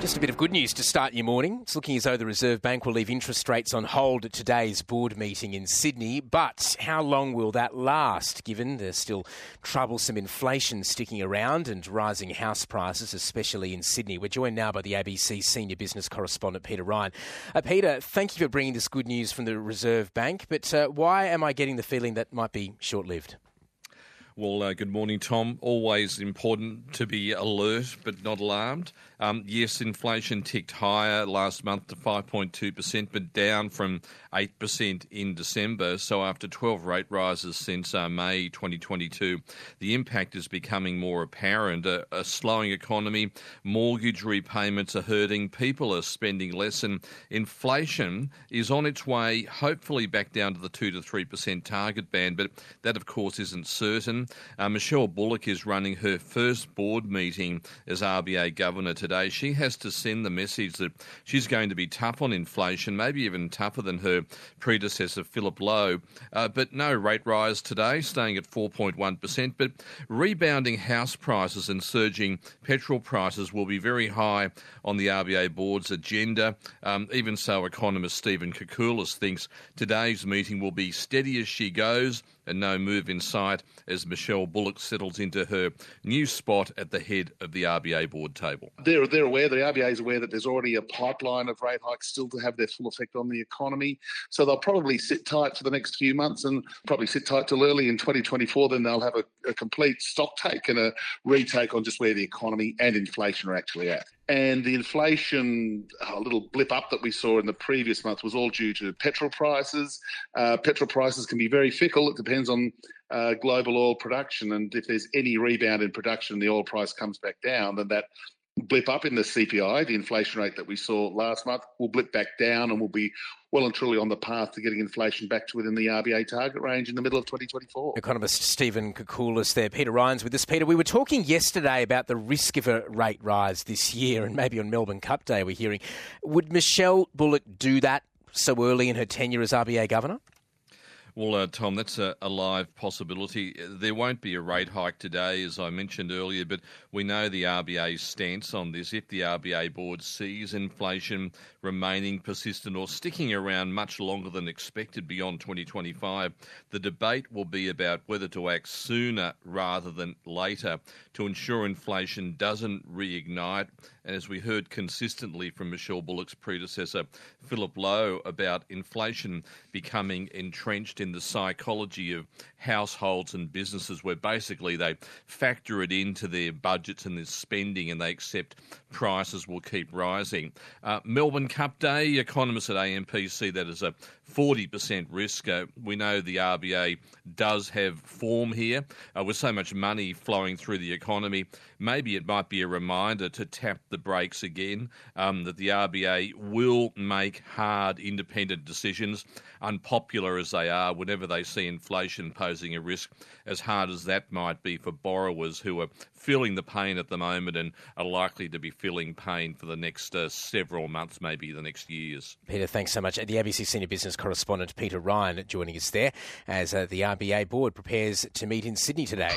Just a bit of good news to start your morning. It's looking as though the Reserve Bank will leave interest rates on hold at today's board meeting in Sydney. But how long will that last, given there's still troublesome inflation sticking around and rising house prices, especially in Sydney? We're joined now by the ABC senior business correspondent, Peter Ryan. Uh, Peter, thank you for bringing this good news from the Reserve Bank. But uh, why am I getting the feeling that might be short lived? Well, uh, good morning, Tom. Always important to be alert but not alarmed. Um, yes, inflation ticked higher last month to 5.2%, but down from 8% in December. So, after 12 rate rises since uh, May 2022, the impact is becoming more apparent. A, a, slowing economy, mortgage repayments are hurting, people are spending less, and inflation is on its way, hopefully, back down to the 2 to 3% target band. But that, of course, isn't certain. Uh, Michelle Bullock is running her first board meeting as RBA governor today she has to send the message that she's going to be tough on inflation, maybe even tougher than her predecessor, Philip Lowe. Uh, but no rate rise today, staying at 4.1%. But rebounding house prices and surging petrol prices will be very high on the RBA board's agenda. Um, even so, economist Stephen Koukoulas thinks today's meeting will be steady as she goes and no move in sight as Michelle Bullock settles into her new spot at the head of the RBA board table. They're, they're aware, the RBA is aware that there's already a pipeline of rate hikes still to have their full effect on the economy. So they'll probably sit tight for the next few months and probably sit tight till early in 2024. Then they'll have a, a complete stock take and a retake on just where the economy and inflation are actually at. And the inflation, a little blip up that we saw in the previous month was all due to petrol prices. Uh, petrol prices can be very fickle. It depends on uh, global oil production. And if there's any rebound in production, and the oil price comes back down, then that blip up in the CPI, the inflation rate that we saw last month, will blip back down and will be well and truly on the path to getting inflation back to within the RBA target range in the middle of 2024. Economist Stephen Koukoulas there. Peter Ryan's with us. Peter, we were talking yesterday about the risk of a rate rise this year, and maybe on Melbourne Cup Day we're hearing. Would Michelle Bullock do that so early in her tenure as RBA governor? Well, uh, Tom, that's a, a, live possibility. There won't be a rate hike today, as I mentioned earlier, but we know the RBA's stance on this. If the RBA board sees inflation remaining persistent or sticking around much longer than expected beyond 2025, the debate will be about whether to act sooner rather than later to ensure inflation doesn't reignite. And as we heard consistently from Michelle Bullock's predecessor, Philip Lowe, about inflation becoming entrenched in the psychology of households and businesses where basically they factor it into their budgets and their spending and they accept prices will keep rising. Uh, Melbourne Cup Day, economists at AMP see that as a 40% risk. Uh, we know the RBA does have form here. Uh, with so much money flowing through the economy, maybe it might be a reminder to tap the brakes again, um, that the RBA will make hard, independent decisions, unpopular as they are, whenever they see inflation posing a risk, as hard as that might be for borrowers who are feeling the pain at the moment and are likely to be feeling pain for the next uh, several months, maybe the next years. Peter, thanks so much. The ABC Senior Business correspondent Peter Ryan joining us there as uh, the RBA board prepares to meet in Sydney today.